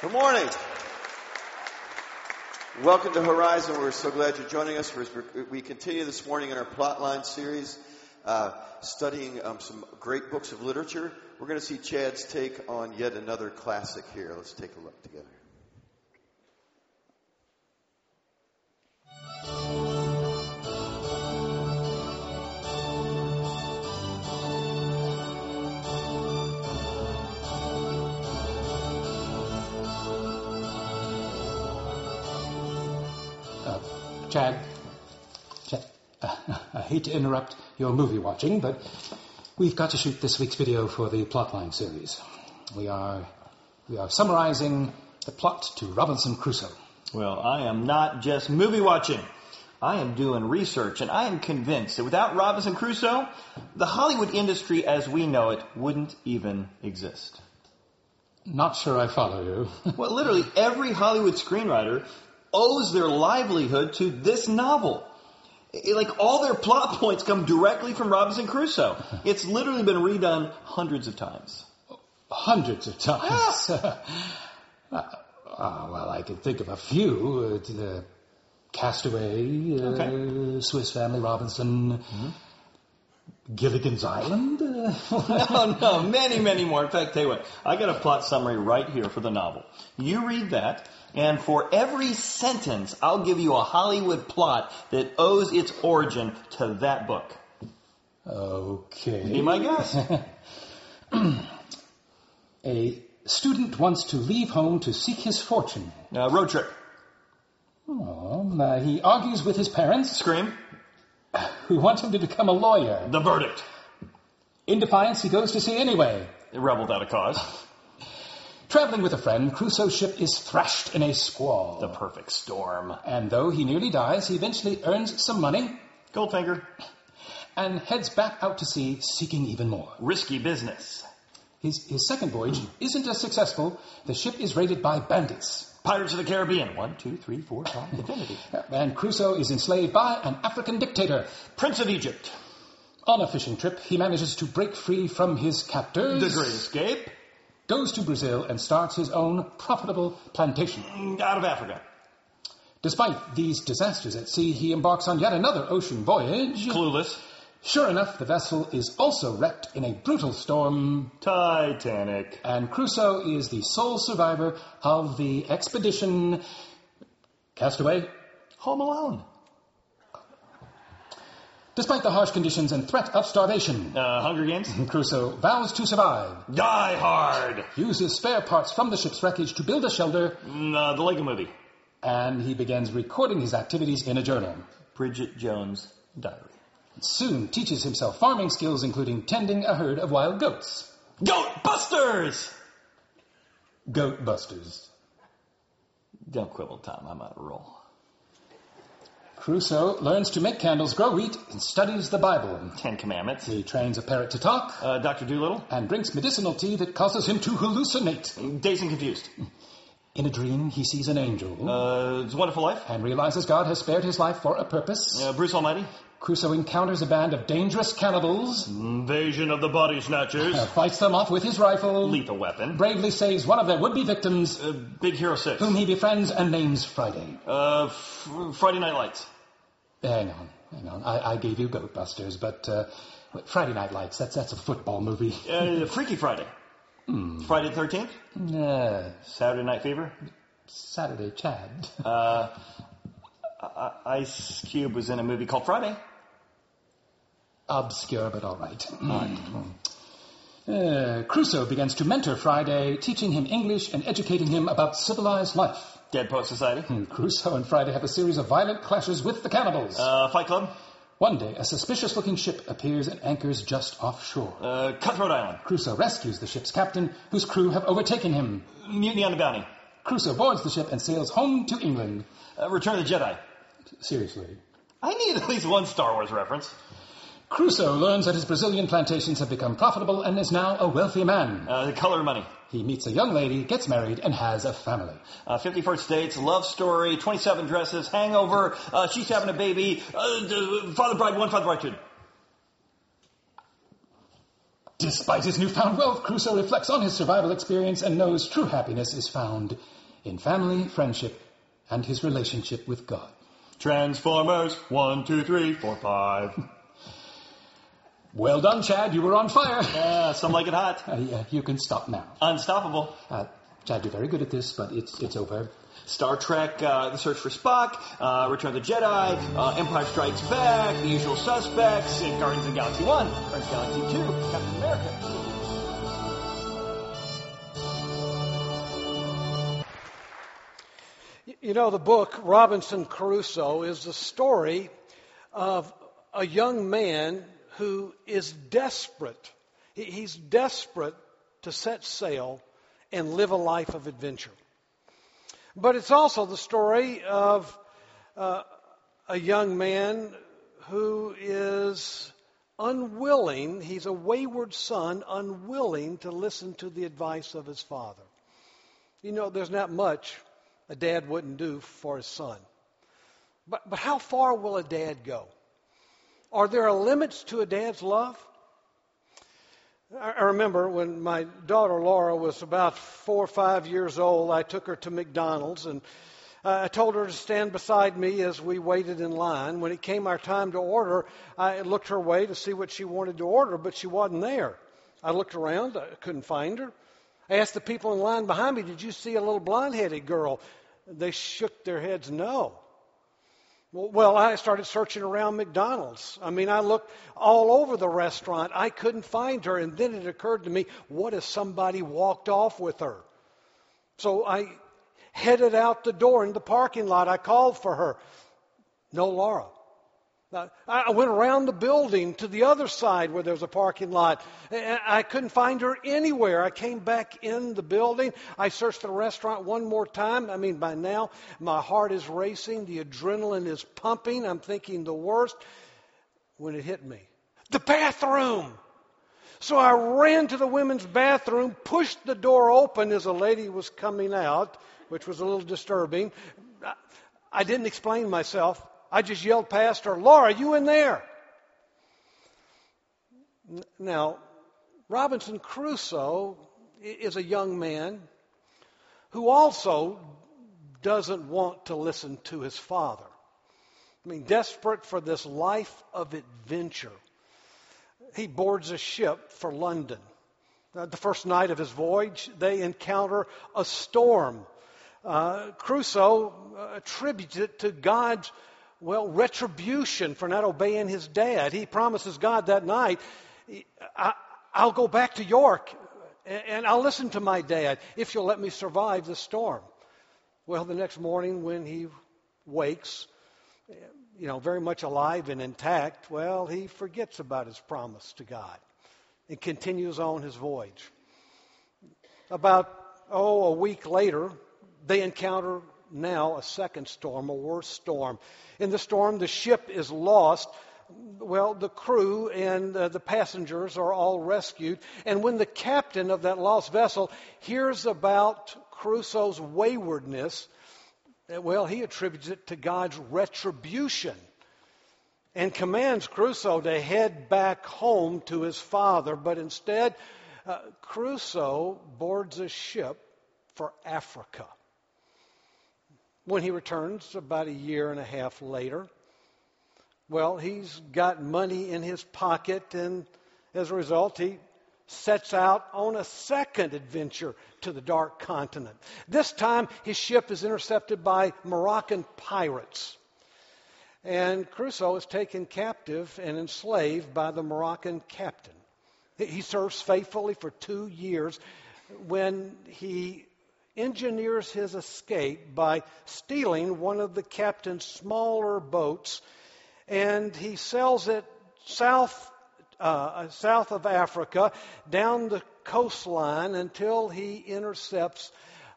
Good morning. Welcome to Horizon. We're so glad you're joining us. We continue this morning in our plotline series, uh, studying um, some great books of literature. We're going to see Chad's take on yet another classic here. Let's take a look together. Chad, Chad uh, I hate to interrupt your movie watching, but we've got to shoot this week's video for the plotline series. We are, we are summarizing the plot to Robinson Crusoe. Well, I am not just movie watching. I am doing research, and I am convinced that without Robinson Crusoe, the Hollywood industry as we know it wouldn't even exist. Not sure I follow you. well, literally every Hollywood screenwriter owes their livelihood to this novel. It, like all their plot points come directly from Robinson Crusoe. It's literally been redone hundreds of times. Hundreds of times. uh, well, I can think of a few. Uh, Castaway, uh, okay. Swiss Family Robinson. Mm-hmm. Gilligan's Island? no, no, many, many more. In fact, tell you what, I got a plot summary right here for the novel. You read that, and for every sentence, I'll give you a Hollywood plot that owes its origin to that book. Okay. Be my guest. a student wants to leave home to seek his fortune. Uh, road trip. Oh, uh, he argues with his parents. Scream. Who want him to become a lawyer. The verdict. In defiance, he goes to sea anyway. Rebel without a cause. Traveling with a friend, Crusoe's ship is thrashed in a squall. The perfect storm. And though he nearly dies, he eventually earns some money. Goldfinger. And heads back out to sea, seeking even more. Risky business. His, his second voyage isn't as successful. The ship is raided by bandits. Pirates of the Caribbean. One, two, three, four, five, infinity. And Crusoe is enslaved by an African dictator. Prince of Egypt. On a fishing trip, he manages to break free from his captors. The Great Escape goes to Brazil and starts his own profitable plantation. Mm, out of Africa. Despite these disasters at sea, he embarks on yet another ocean voyage. Clueless. Sure enough, the vessel is also wrecked in a brutal storm. Titanic. And Crusoe is the sole survivor of the expedition. Castaway? Home Alone. Despite the harsh conditions and threat of starvation, uh, Hunger Games, Crusoe vows to survive. Die hard. Uses spare parts from the ship's wreckage to build a shelter. Mm, uh, the Lego Movie. And he begins recording his activities in a journal. Bridget Jones' Diary. Soon teaches himself farming skills, including tending a herd of wild goats. Goat Busters. Goat Busters. Don't quibble, Tom. I'm on a roll. Crusoe learns to make candles, grow wheat, and studies the Bible. Ten Commandments. He trains a parrot to talk. Uh, Dr. Dolittle. And drinks medicinal tea that causes him to hallucinate. Dazed and confused. In a dream, he sees an angel. Uh, it's a Wonderful Life. And realizes God has spared his life for a purpose. Uh, Bruce Almighty. Crusoe encounters a band of dangerous cannibals. Invasion of the Body Snatchers. Uh, fights them off with his rifle. Lethal weapon. Bravely saves one of their would-be victims. Uh, Big Hero 6. Whom he befriends and names Friday. Uh, f- Friday Night Lights. Hang on, hang on. I, I gave you Ghostbusters, but uh, Friday Night Lights, that's, that's a football movie. Uh, Freaky Friday. Hmm. Friday the 13th? Uh, Saturday Night Fever? Saturday Chad. Uh, Ice Cube was in a movie called Friday. Obscure, but all right. All right. Uh, Crusoe begins to mentor Friday, teaching him English and educating him about civilized life. Dead Poet Society. Hmm, Crusoe and Friday have a series of violent clashes with the cannibals. Uh, Fight Club. One day, a suspicious looking ship appears and anchors just offshore. Uh, Cutthroat Island. Crusoe rescues the ship's captain, whose crew have overtaken him. Mutiny on the Bounty. Crusoe boards the ship and sails home to England. Uh, Return of the Jedi. Seriously. I need at least one Star Wars reference. Crusoe learns that his Brazilian plantations have become profitable and is now a wealthy man. Uh, the color money. He meets a young lady, gets married, and has a family. Uh, 51st Dates, Love Story, 27 Dresses, Hangover, uh, She's Having a Baby, uh, Father Bride 1, Father Bride 2. Despite his newfound wealth, Crusoe reflects on his survival experience and knows true happiness is found in family, friendship, and his relationship with God. Transformers, one, two, three, four, five. Well done, Chad. You were on fire. Yeah, some like it hot. Uh, yeah, you can stop now. Unstoppable. Uh, Chad, you're very good at this, but it's it's over. Star Trek, uh, The Search for Spock, uh, Return of the Jedi, uh, Empire Strikes Back, The Usual Suspects, and Guardians of the Galaxy 1, Guardians of the Galaxy 2, Captain America. You know, the book Robinson Crusoe is the story of a young man who is desperate. He's desperate to set sail and live a life of adventure. But it's also the story of uh, a young man who is unwilling, he's a wayward son, unwilling to listen to the advice of his father. You know, there's not much a dad wouldn't do for his son. But, but how far will a dad go? Are there limits to a dad's love? I remember when my daughter Laura was about four or five years old, I took her to McDonald's and I told her to stand beside me as we waited in line. When it came our time to order, I looked her way to see what she wanted to order, but she wasn't there. I looked around, I couldn't find her. I asked the people in line behind me, Did you see a little blonde headed girl? They shook their heads no. Well, I started searching around McDonald's. I mean, I looked all over the restaurant. I couldn't find her. And then it occurred to me, what if somebody walked off with her? So I headed out the door in the parking lot. I called for her. No Laura. I went around the building to the other side where there was a parking lot. I couldn't find her anywhere. I came back in the building. I searched the restaurant one more time. I mean, by now, my heart is racing. The adrenaline is pumping. I'm thinking the worst when it hit me. The bathroom! So I ran to the women's bathroom, pushed the door open as a lady was coming out, which was a little disturbing. I didn't explain myself. I just yelled past her, Laura, you in there? Now, Robinson Crusoe is a young man who also doesn't want to listen to his father. I mean, desperate for this life of adventure, he boards a ship for London. The first night of his voyage, they encounter a storm. Uh, Crusoe uh, attributes it to God's, well, retribution for not obeying his dad. He promises God that night, I, I'll go back to York and I'll listen to my dad if you'll let me survive the storm. Well, the next morning when he wakes, you know, very much alive and intact, well, he forgets about his promise to God and continues on his voyage. About, oh, a week later, they encounter now a second storm, a worse storm. In the storm, the ship is lost. Well, the crew and uh, the passengers are all rescued. And when the captain of that lost vessel hears about Crusoe's waywardness, uh, well, he attributes it to God's retribution and commands Crusoe to head back home to his father. But instead, uh, Crusoe boards a ship for Africa. When he returns about a year and a half later, well, he's got money in his pocket, and as a result, he sets out on a second adventure to the dark continent. This time, his ship is intercepted by Moroccan pirates. And Crusoe is taken captive and enslaved by the Moroccan captain. He serves faithfully for two years when he engineers his escape by stealing one of the captain's smaller boats and he sells it south, uh, south of Africa down the coastline until he intercepts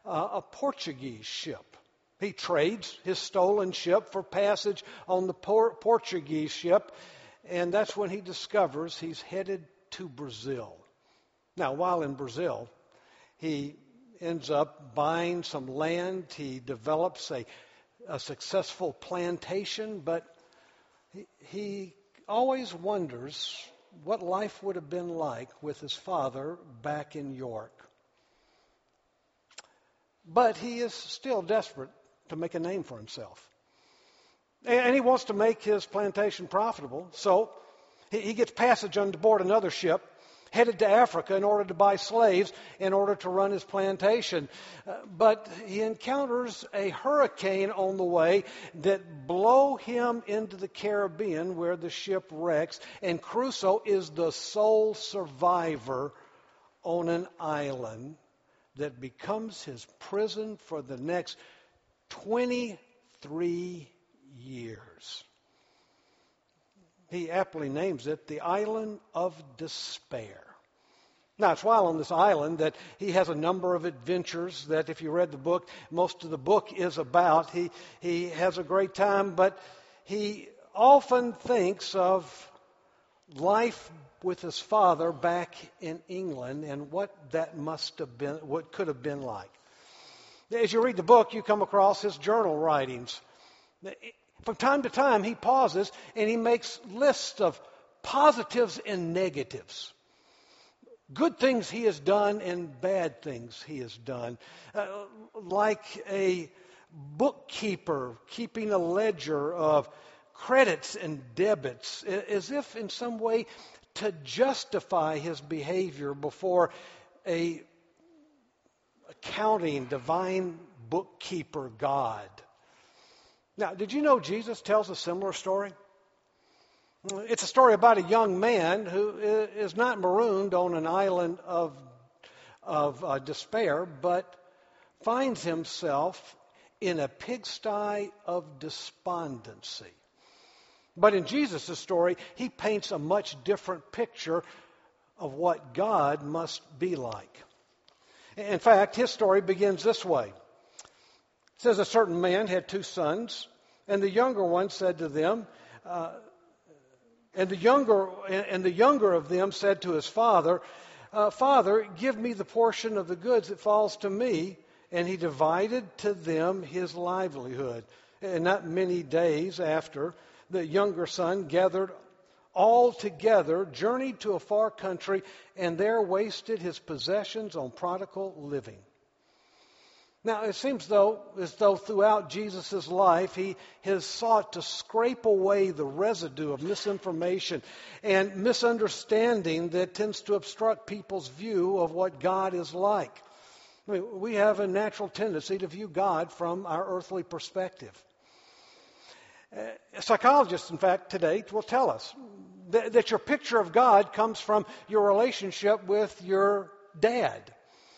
uh, a Portuguese ship. He trades his stolen ship for passage on the Por- Portuguese ship, and that's when he discovers he's headed to Brazil. Now, while in Brazil, he ends up buying some land. He develops a, a successful plantation, but he, he always wonders what life would have been like with his father back in York. But he is still desperate to make a name for himself. And he wants to make his plantation profitable. So he gets passage on board another ship headed to Africa in order to buy slaves in order to run his plantation. Uh, but he encounters a hurricane on the way that blow him into the Caribbean where the ship wrecks and Crusoe is the sole survivor on an island that becomes his prison for the next 23 years. He aptly names it the island of despair. Now, it's while on this island that he has a number of adventures that, if you read the book, most of the book is about. He, he has a great time, but he often thinks of life with his father back in England and what that must have been, what could have been like. As you read the book, you come across his journal writings. From time to time, he pauses and he makes lists of positives and negatives. Good things he has done and bad things he has done. Uh, like a bookkeeper keeping a ledger of credits and debits, as if in some way to justify his behavior before a accounting, divine bookkeeper God. Now, did you know Jesus tells a similar story? It's a story about a young man who is not marooned on an island of, of uh, despair, but finds himself in a pigsty of despondency. But in Jesus' story, he paints a much different picture of what God must be like. In fact, his story begins this way says a certain man had two sons, and the younger one said to them, uh, and the younger and the younger of them said to his father, uh, "Father, give me the portion of the goods that falls to me." And he divided to them his livelihood. And not many days after, the younger son gathered all together, journeyed to a far country, and there wasted his possessions on prodigal living. Now, it seems though, as though throughout Jesus' life, he has sought to scrape away the residue of misinformation and misunderstanding that tends to obstruct people's view of what God is like. I mean, we have a natural tendency to view God from our earthly perspective. Uh, psychologists, in fact, today will tell us that, that your picture of God comes from your relationship with your dad.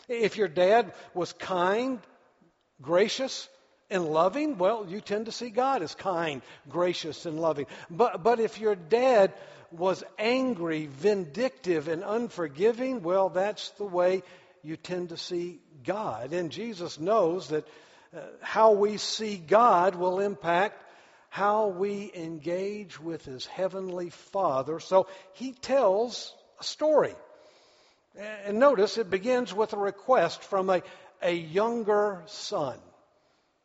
If your dad was kind, gracious and loving, well, you tend to see God as kind, gracious, and loving. But, but if your dad was angry, vindictive, and unforgiving, well, that's the way you tend to see God. And Jesus knows that uh, how we see God will impact how we engage with his heavenly Father. So he tells a story. And notice it begins with a request from a a younger son.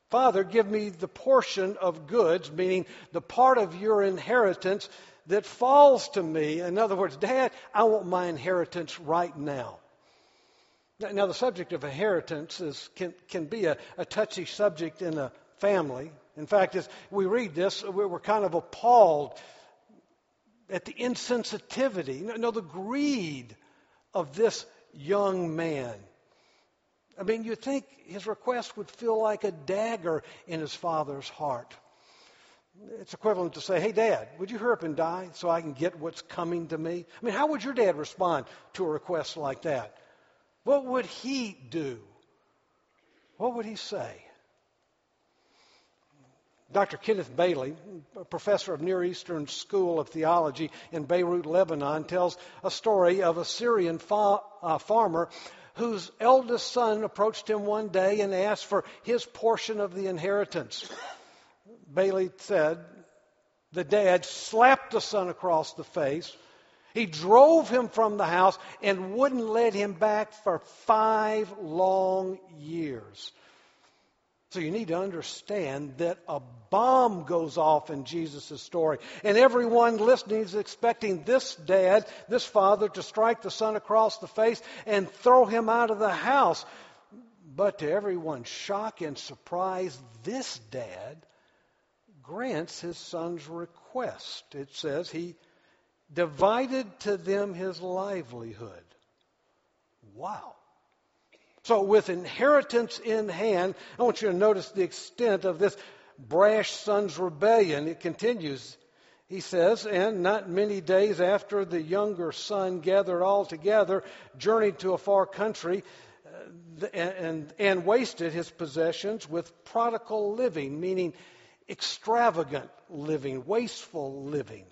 Father, give me the portion of goods, meaning the part of your inheritance that falls to me. In other words, Dad, I want my inheritance right now. Now, the subject of inheritance is, can, can be a, a touchy subject in a family. In fact, as we read this, we're kind of appalled at the insensitivity, no, the greed of this young man. I mean, you'd think his request would feel like a dagger in his father's heart. It's equivalent to say, hey, Dad, would you hurry up and die so I can get what's coming to me? I mean, how would your dad respond to a request like that? What would he do? What would he say? Dr. Kenneth Bailey, professor of Near Eastern School of Theology in Beirut, Lebanon, tells a story of a Syrian fa- uh, farmer whose eldest son approached him one day and asked for his portion of the inheritance. Bailey said, the dad slapped the son across the face. He drove him from the house and wouldn't let him back for five long years. So you need to understand that a bomb goes off in Jesus' story. And everyone listening is expecting this dad, this father, to strike the son across the face and throw him out of the house. But to everyone's shock and surprise, this dad grants his son's request. It says he divided to them his livelihood. Wow. So, with inheritance in hand, I want you to notice the extent of this brash son's rebellion. It continues. He says, and not many days after the younger son gathered all together, journeyed to a far country, uh, and, and, and wasted his possessions with prodigal living, meaning extravagant living, wasteful living.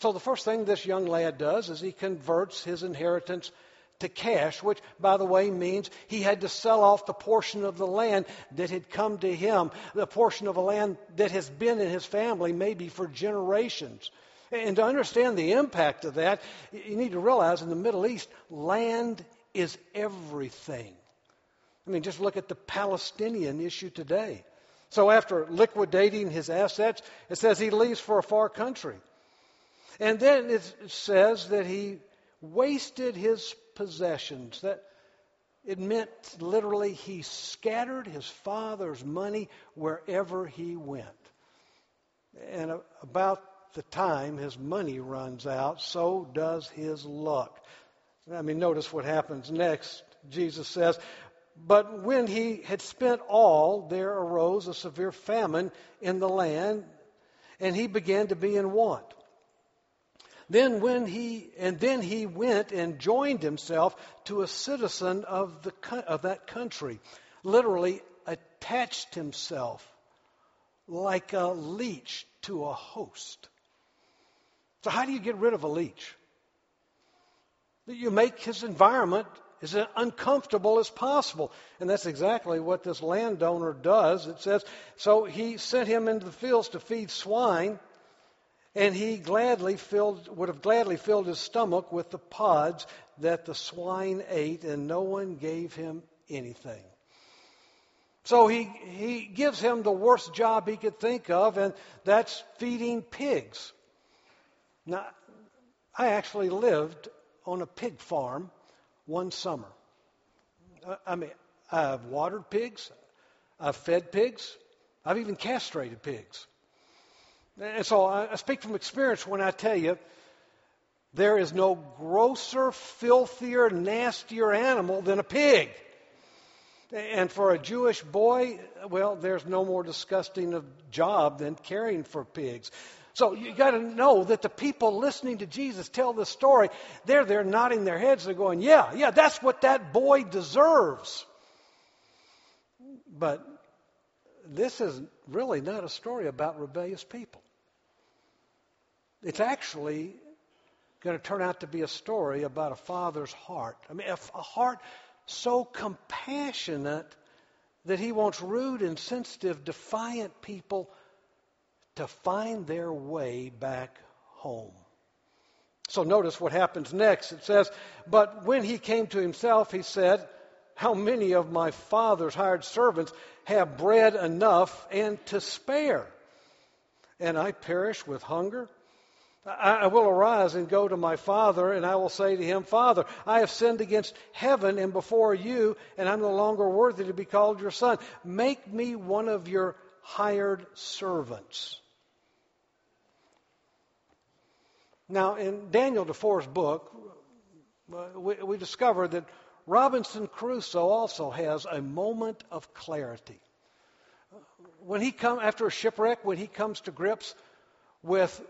So the first thing this young lad does is he converts his inheritance to cash, which, by the way, means he had to sell off the portion of the land that had come to him, the portion of a land that has been in his family maybe for generations. And to understand the impact of that, you need to realize in the Middle East, land is everything. I mean, just look at the Palestinian issue today. So after liquidating his assets, it says he leaves for a far country. And then it says that he wasted his possessions. That it meant literally he scattered his father's money wherever he went. And about the time his money runs out, so does his luck. I mean, notice what happens next. Jesus says, But when he had spent all, there arose a severe famine in the land, and he began to be in want. Then when he and then he went and joined himself to a citizen of the of that country, literally attached himself like a leech to a host. So how do you get rid of a leech? You make his environment as uncomfortable as possible. And that's exactly what this landowner does. It says, so he sent him into the fields to feed swine, and he gladly filled, would have gladly filled his stomach with the pods that the swine ate, and no one gave him anything. So he, he gives him the worst job he could think of, and that's feeding pigs. Now, I actually lived on a pig farm one summer. I mean, I've watered pigs, I've fed pigs, I've even castrated pigs. And so I speak from experience when I tell you there is no grosser, filthier, nastier animal than a pig. And for a Jewish boy, well, there's no more disgusting of job than caring for pigs. So you got to know that the people listening to Jesus tell this story, they're there nodding their heads. They're going, "Yeah, yeah, that's what that boy deserves." But this is really not a story about rebellious people. It's actually going to turn out to be a story about a father's heart. I mean, a, heart so compassionate that he wants rude, insensitive, defiant people to find their way back home. So notice what happens next. It says, But when he came to himself, he said, How many of my father's hired servants have bread enough and to spare? And I perish with hunger? I will arise and go to my father, and I will say to him, Father, I have sinned against heaven and before you, and I'm no longer worthy to be called your son. Make me one of your hired servants. Now, in Daniel Defoe's book, uh, we, we discover that Robinson Crusoe also has a moment of clarity. When he come after a shipwreck, when he comes to grips with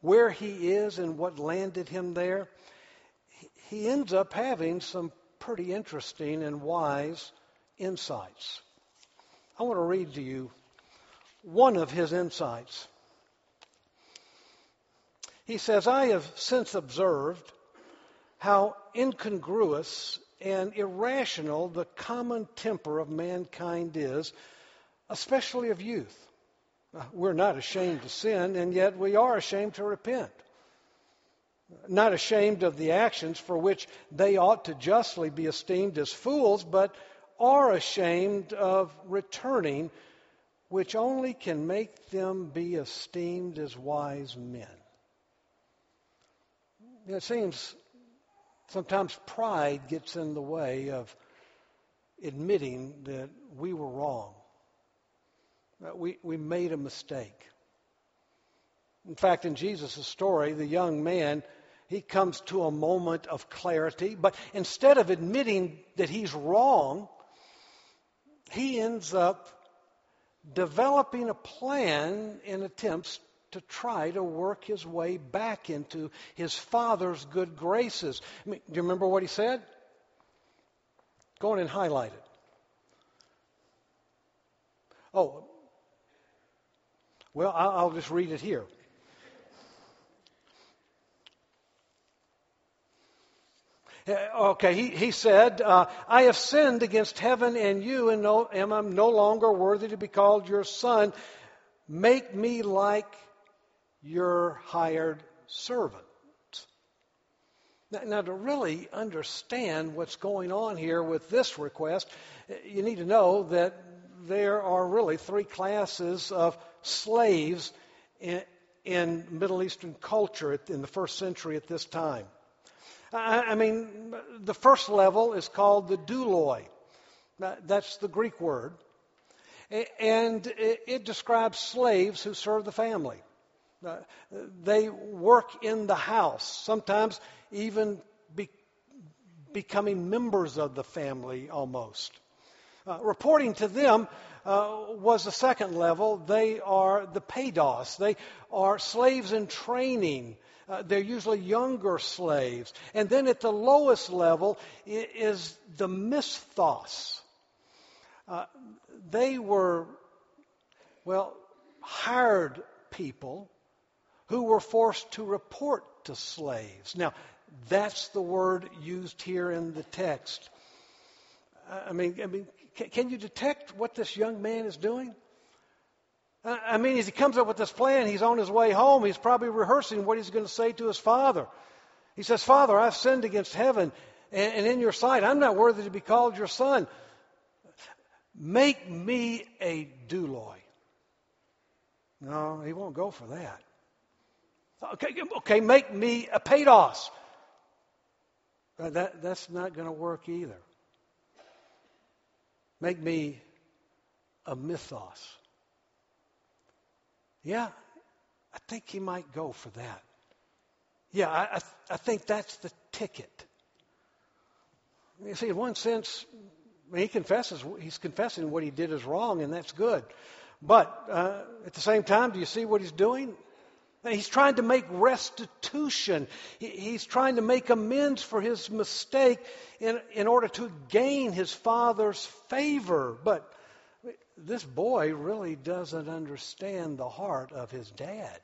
where he is and what landed him there, he ends up having some pretty interesting and wise insights. I want to read to you one of his insights. He says, I have since observed how incongruous and irrational the common temper of mankind is, especially of youth. We're not ashamed to sin, and yet we are ashamed to repent. Not ashamed of the actions for which they ought to justly be esteemed as fools, but are ashamed of returning, which only can make them be esteemed as wise men. It seems sometimes pride gets in the way of admitting that we were wrong, Uh, we, we made a mistake. In fact, in Jesus' story, the young man, he comes to a moment of clarity, but instead of admitting that he's wrong, he ends up developing a plan in attempts to try to work his way back into his father's good graces. I mean, do you remember what he said? Go on and highlight it. Oh, well, I'll just read it here. Uh, okay, he, he said, uh, I have sinned against heaven and you, and no, am I no longer worthy to be called your son. Make me like your hired servant. Now, now, to really understand what's going on here with this request, you need to know that there are really three classes of slaves in, in Middle Eastern culture in the first century at this time. I, mean, the first level is called the douloi. That's the Greek word. And it describes slaves who serve the family. Uh, they work in the house, sometimes even be, becoming members of the family almost. Uh, reporting to them uh, was the second level. They are the paidos. They are slaves in training. Uh, they're usually younger slaves. And then at the lowest level is the misthos. Uh, they were, well, hired people who were forced to report to slaves. Now, that's the word used here in the text. Uh, I mean, I mean, can you detect what this young man is doing? I mean, as he comes up with this plan, he's on his way home. He's probably rehearsing what he's going to say to his father. He says, Father, I've sinned against heaven and, and in your sight. I'm not worthy to be called your son. Make me a douloi. No, he won't go for that. Okay, okay, make me a paidos. That, that's not going to work either. Make me a misthos. Yeah, I think he might go for that. Yeah, I, I, I think that's the ticket. You see, in one sense, he confesses, he's confessing what he did is wrong, and that's good. But uh, at the same time, do you see what he's doing? He's trying to make restitution. He's trying to make amends for his mistake in, in order to gain his father's favor. But this boy really doesn't understand the heart of his dad.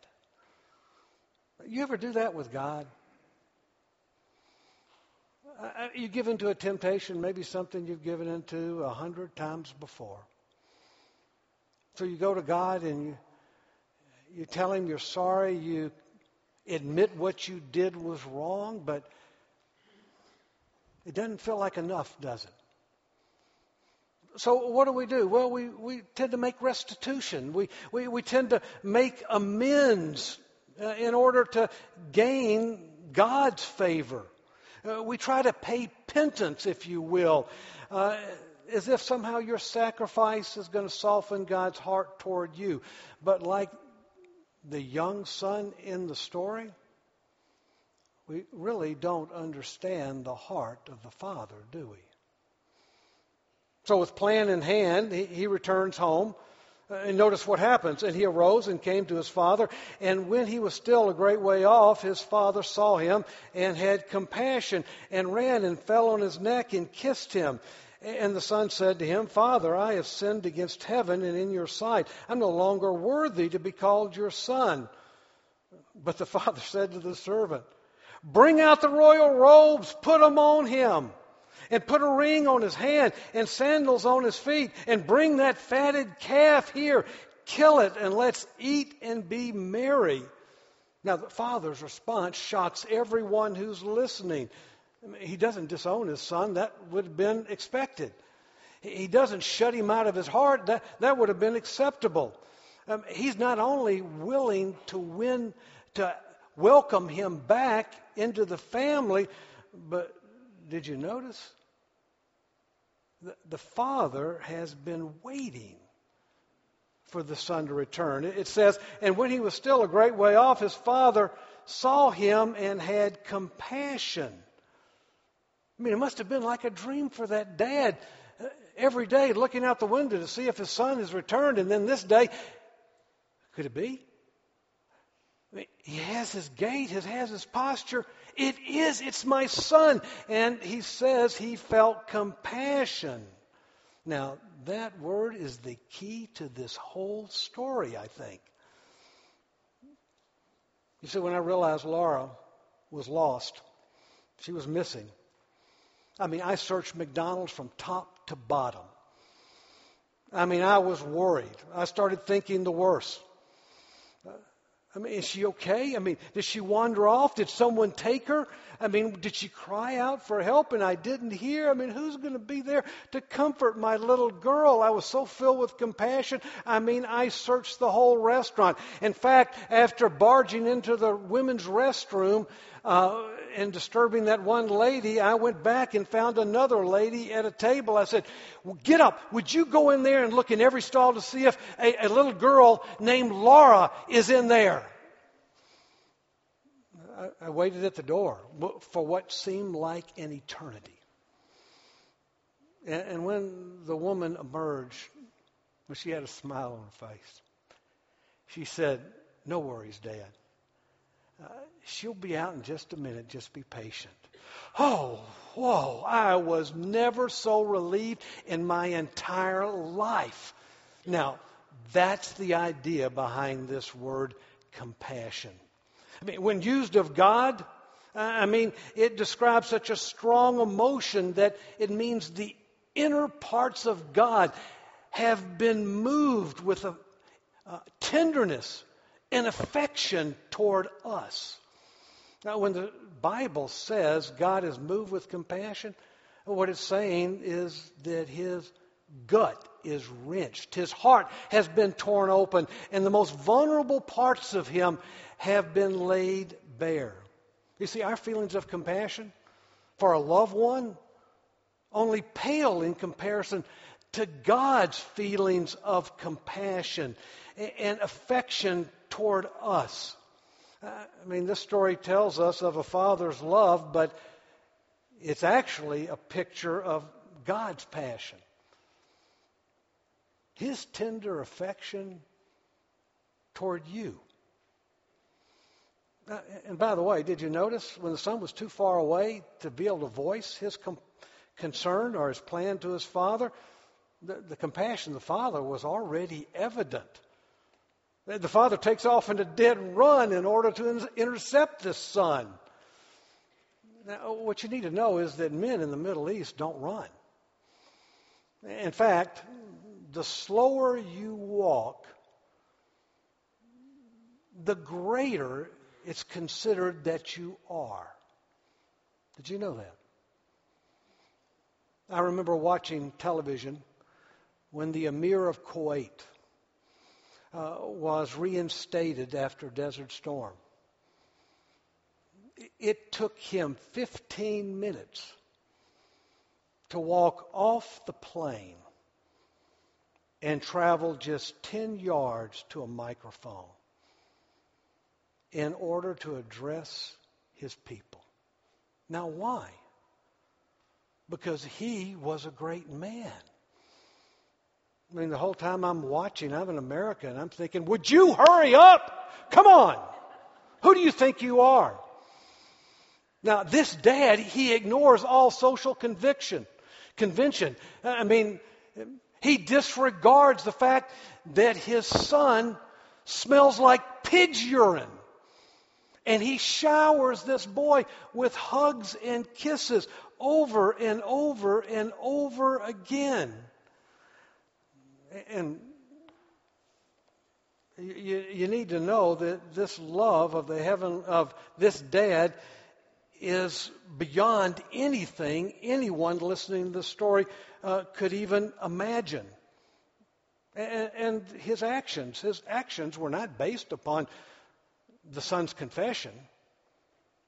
You ever do that with God? Uh, uh, you give into a temptation, maybe something you've given into a hundred times before. So you go to God and you, you tell Him you're sorry, you admit what you did was wrong, but it doesn't feel like enough, does it? So what do we do? Well, we, we tend to make restitution. We, we, we tend to make amends uh, in order to gain God's favor. Uh, we try to pay penance, if you will, uh, as if somehow your sacrifice is going to soften God's heart toward you. But like the young son in the story, we really don't understand the heart of the Father, do we? So, with plan in hand, he, returns home. Uh, and notice what happens. And he arose and came to his father. And when he was still a great way off, his father saw him and had compassion and ran and fell on his neck and kissed him. And the son said to him, Father, I have sinned against heaven and in your sight. I'm no longer worthy to be called your son. But the father said to the servant, Bring out the royal robes, put them on him and put a ring on his hand and sandals on his feet and bring that fatted calf here. Kill it and let's eat and be merry. Now, the father's response shocks everyone who's listening. He doesn't disown his son. That would have been expected. He doesn't shut him out of his heart. That, that would have been acceptable. Um, he's not only willing to win, to welcome him back into the family, but did you notice? The, the father has been waiting for the son to return. It says, and when he was still a great way off, his father saw him and had compassion. I mean, it must have been like a dream for that dad uh, every day looking out the window to see if his son has returned. And then this day, could it be? I mean, he has his gait, he has his posture. It is, it's my son. And he says he felt compassion. Now, that word is the key to this whole story, I think. You see, when I realized Laura was lost, she was missing. I mean, I searched McDonald's from top to bottom. I mean, I was worried. I started thinking the worst. I mean, is she okay? I mean, did she wander off? Did someone take her? I mean, did she cry out for help and I didn't hear? I mean, who's going to be there to comfort my little girl? I was so filled with compassion. I mean, I searched the whole restaurant. In fact, after barging into the women's restroom, uh, and disturbing that one lady, I went back and found another lady at a table. I said, well, Get up. Would you go in there and look in every stall to see if a, a little girl named Laura is in there? I, waited at the door for what seemed like an eternity. And, when the woman emerged, she had a smile on her face. She said, No worries, Dad. Uh, she'll be out in just a minute. Just be patient. Oh, whoa. I was never so relieved in my entire life. Now, that's the idea behind this word compassion. I mean, when used of God, uh, I mean, it describes such a strong emotion that it means the inner parts of God have been moved with a, a tenderness and affection toward us. Now, when the Bible says God is moved with compassion, what it's saying is that his gut is wrenched. His heart has been torn open, and the most vulnerable parts of him have been laid bare. You see, our feelings of compassion for a loved one only pale in comparison to God's feelings of compassion and affection toward us. Uh, I mean, this story tells us of a father's love, but it's actually a picture of God's passion. His tender affection toward you. And by the way, did you notice when the son was too far away to be able to voice his com- concern or his plan to his father? The, the compassion of the father was already evident. The father takes off in a dead run in order to in- intercept this son. Now, what you need to know is that men in the Middle East don't run. In fact, the slower you walk, the greater it's considered that you are. Did you know that? I remember watching television when the Emir of Kuwait uh, was reinstated after Desert Storm. It took him 15 minutes to walk off the plane and travel just 10 yards to a microphone in order to address his people. Now, why? Because he was a great man. I mean, the whole time I'm watching, I'm an American, I'm thinking, would you hurry up? Come on. Who do you think you are? Now, this dad, he ignores all social conviction, convention. I mean, he disregards the fact that his son smells like pig's urine. And he showers this boy with hugs and kisses over and over and over again. And you, you need to know that this love of the heaven of this dad is beyond anything anyone listening to the story uh, could even imagine. And, and his actions, his actions were not based upon the son's confession.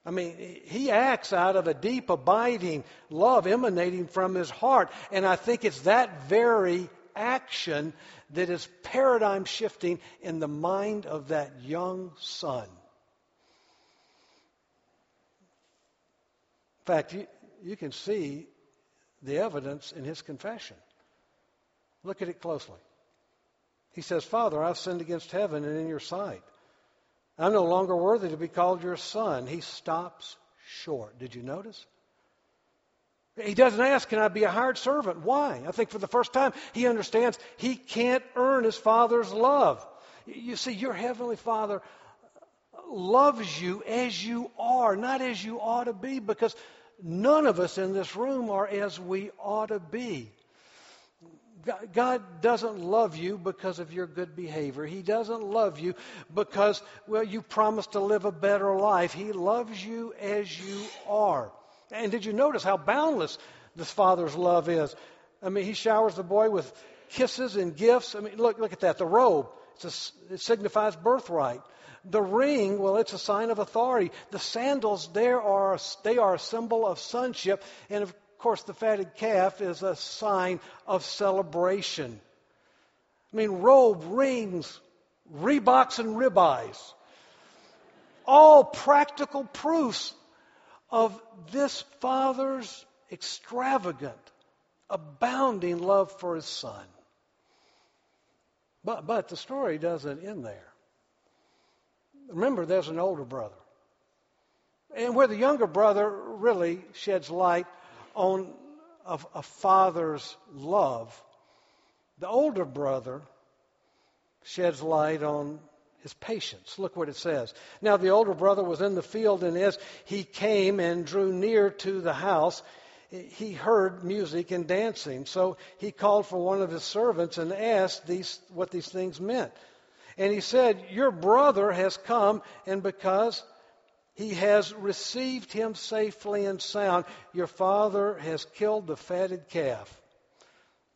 I mean, he acts out of a deep, abiding love emanating from his heart. And I think it's that very action that is paradigm shifting in the mind of that young son. Fact, you, you can see the evidence in his confession. Look at it closely. He says, Father, I've sinned against heaven and in your sight. I'm no longer worthy to be called your son. He stops short. Did you notice? He doesn't ask, Can I be a hired servant? Why? I think for the first time he understands he can't earn his father's love. You see, your heavenly father loves you as you are, not as you ought to be, because none of us in this room are as we ought to be. God doesn't love you because of your good behavior. He doesn't love you because, well, you promised to live a better life. He loves you as you are. And did you notice how boundless this father's love is? I mean, he showers the boy with kisses and gifts. I mean, look, look at that. The robe, a, it signifies birthright. The ring, well, it's a sign of authority. The sandals, there are, they are a symbol of sonship. And of course, the fatted calf is a sign of celebration. I mean, robe, rings, Reeboks, and ribeyes. All practical proofs of this father's extravagant, abounding love for his son. But, but the story doesn't end there. Remember, there's an older brother. And where the younger brother really sheds light on a, a father's love, the older brother sheds light on his patience. Look what it says. Now the older brother was in the field, and as he came and drew near to the house, he heard music and dancing. So he called for one of his servants and asked these, what these things meant. And he said, Your brother has come, and because he has received him safely and sound. Your father has killed the fatted calf.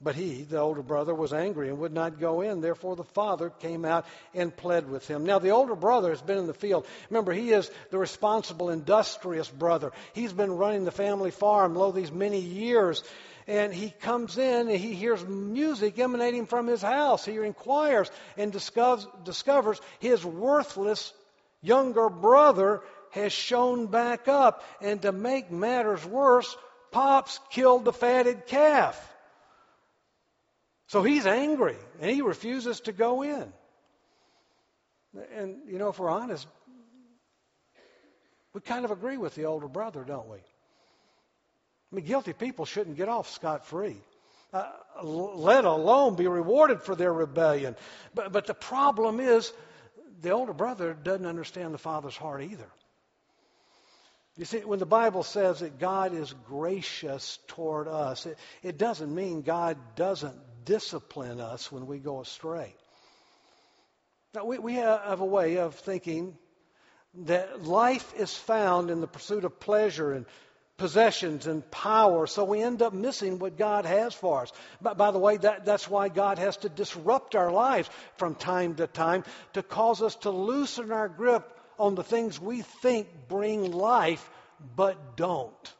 But he, the older brother, was angry and would not go in. Therefore, the father came out and pled with him. Now, the older brother has been in the field. Remember, he is the responsible, industrious brother. He's been running the family farm, lo, these many years. And he comes in and he hears music emanating from his house. He inquires and discovers, discovers his worthless younger brother has shown back up. And to make matters worse, Pops killed the fatted calf. So he's angry and he refuses to go in. And, you know, if we're honest, we kind of agree with the older brother, don't we? I mean, guilty people shouldn't get off scot free. Uh, let alone be rewarded for their rebellion. But, but the problem is, the older brother doesn't understand the father's heart either. You see, when the Bible says that God is gracious toward us, it, it doesn't mean God doesn't discipline us when we go astray. Now, we, we have a way of thinking that life is found in the pursuit of pleasure and possessions and power, so we end up missing what God has for us. But by the way, that, that's why God has to disrupt our lives from time to time to cause us to loosen our grip on the things we think bring life but don't.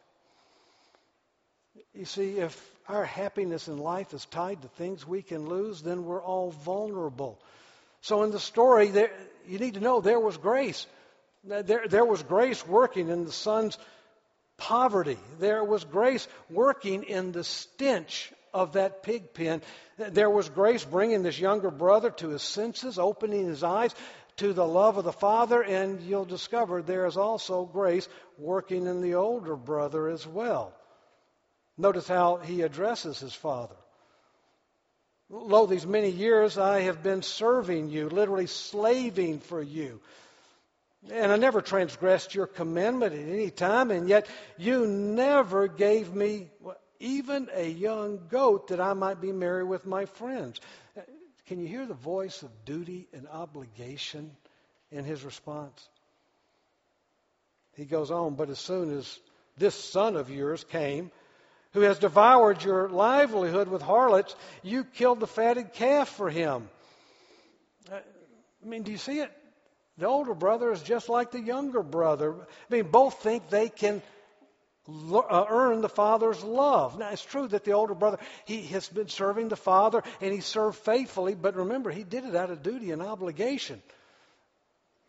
You see, if our happiness in life is tied to things we can lose, then we're all vulnerable. So in the story, there, you need to know there was grace. There, there was grace working in the son's poverty. There was grace working in the stench of that pig pen. There was grace bringing this younger brother to his senses, opening his eyes to the love of the Father, and you'll discover there is also grace working in the older brother as well. Notice how he addresses his father. Lo, these many years I have been serving you, literally slaving for you. And I never transgressed your commandment at any time, and yet you never gave me even a young goat that I might be merry with my friends. Can you hear the voice of duty and obligation in his response? He goes on, but as soon as this son of yours came, who has devoured your livelihood with harlots, you killed the fatted calf for him. Uh, I mean, do you see it? The older brother is just like the younger brother. I mean, both think they can uh, earn the father's love. Now, it's true that the older brother, he has been serving the father and he served faithfully, but remember, he did it out of duty and obligation.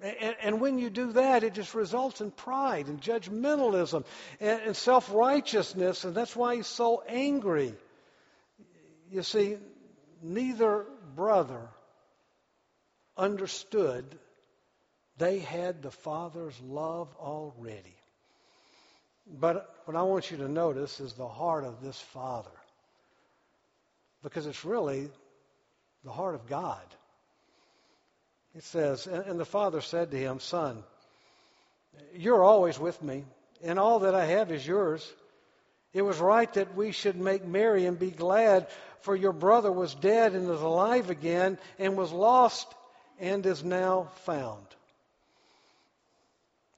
And, and when you do that, it just results in pride and judgmentalism and, and self righteousness, and that's why he's so angry. You see, neither brother understood they had the Father's love already. But what I want you to notice is the heart of this Father. Because it's really the heart of God. It says, And the Father said to him, Son, you're always with me, and all that I have is yours. It was right that we should make merry and be glad, for your brother was dead and is alive again, and was lost and is now found.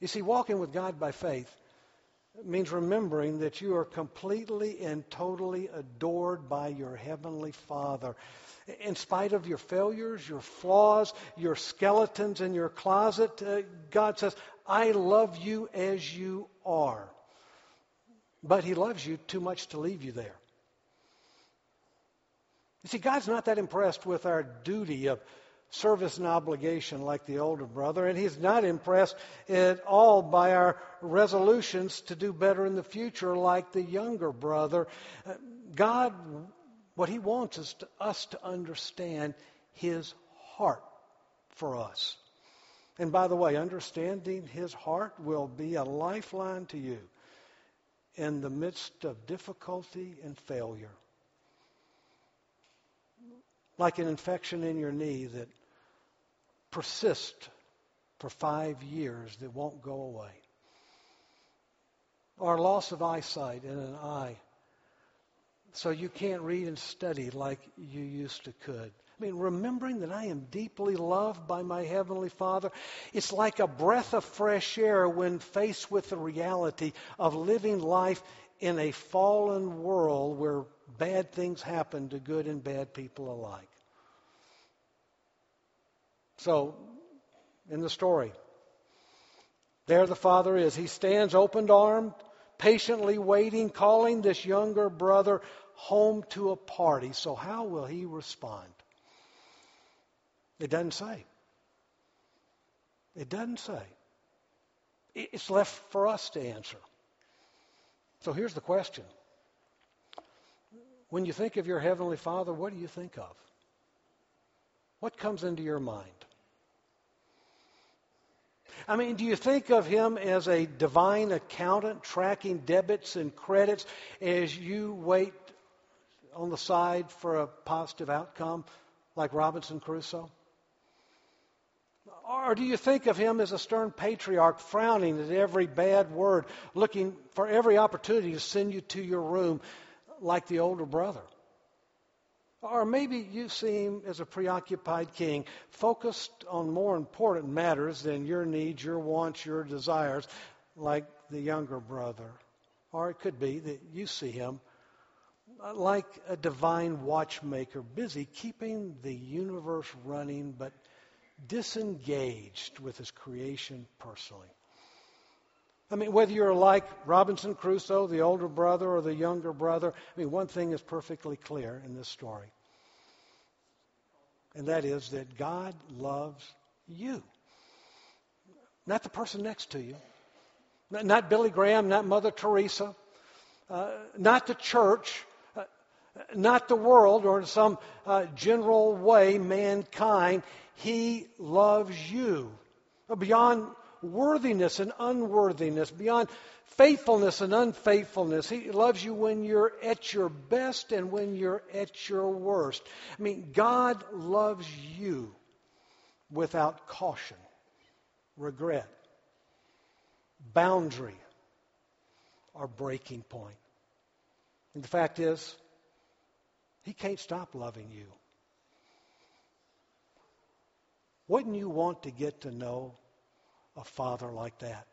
You see, walking with God by faith means remembering that you are completely and totally adored by your Heavenly Father. In spite of your failures, your flaws, your skeletons in your closet, uh, God says, I love you as you are. But He loves you too much to leave you there. You see, God's not that impressed with our duty of service and obligation like the older brother, and he's not impressed at all by our resolutions to do better in the future like the younger brother. Uh, God, what he wants is to, us to understand his heart for us. And by the way, understanding his heart will be a lifeline to you in the midst of difficulty and failure like an infection in your knee that persists for five years that won't go away. Or loss of eyesight in an eye. So you can't read and study like you used to could. I mean, remembering that I am deeply loved by my Heavenly Father, it's like a breath of fresh air when faced with the reality of living life in a fallen world where bad things happen to good and bad people alike. So, in the story, there the father is. He stands open armed, patiently waiting, calling this younger brother home to a party. So, how will he respond? It doesn't say. It doesn't say. It's left for us to answer. So here's the question. When you think of your Heavenly Father, what do you think of? What comes into your mind? I mean, do you think of him as a divine accountant tracking debits and credits as you wait on the side for a positive outcome like Robinson Crusoe? Or do you think of him as a stern patriarch frowning at every bad word, looking for every opportunity to send you to your room like the older brother? Or maybe you seem, as a preoccupied king, focused on more important matters than your needs, your wants, your desires, like the younger brother. Or it could be that you see him uh, like a divine watchmaker, busy keeping the universe running, but disengaged with his creation personally. I mean, whether you're like Robinson Crusoe, the older brother, or the younger brother, I mean, one thing is perfectly clear in this story. And that is that God loves you. Not the person next to you. Not Billy Graham, not Mother Teresa, uh, not the church, uh, not the world, or in some uh, general way, mankind. He loves you beyond worthiness and unworthiness, beyond faithfulness and unfaithfulness. He loves you when you're at your best and when you're at your worst. I mean, God loves you without caution, regret, boundary, or breaking point. And the fact is, He can't stop loving you. Wouldn't you want to get to know a father like that?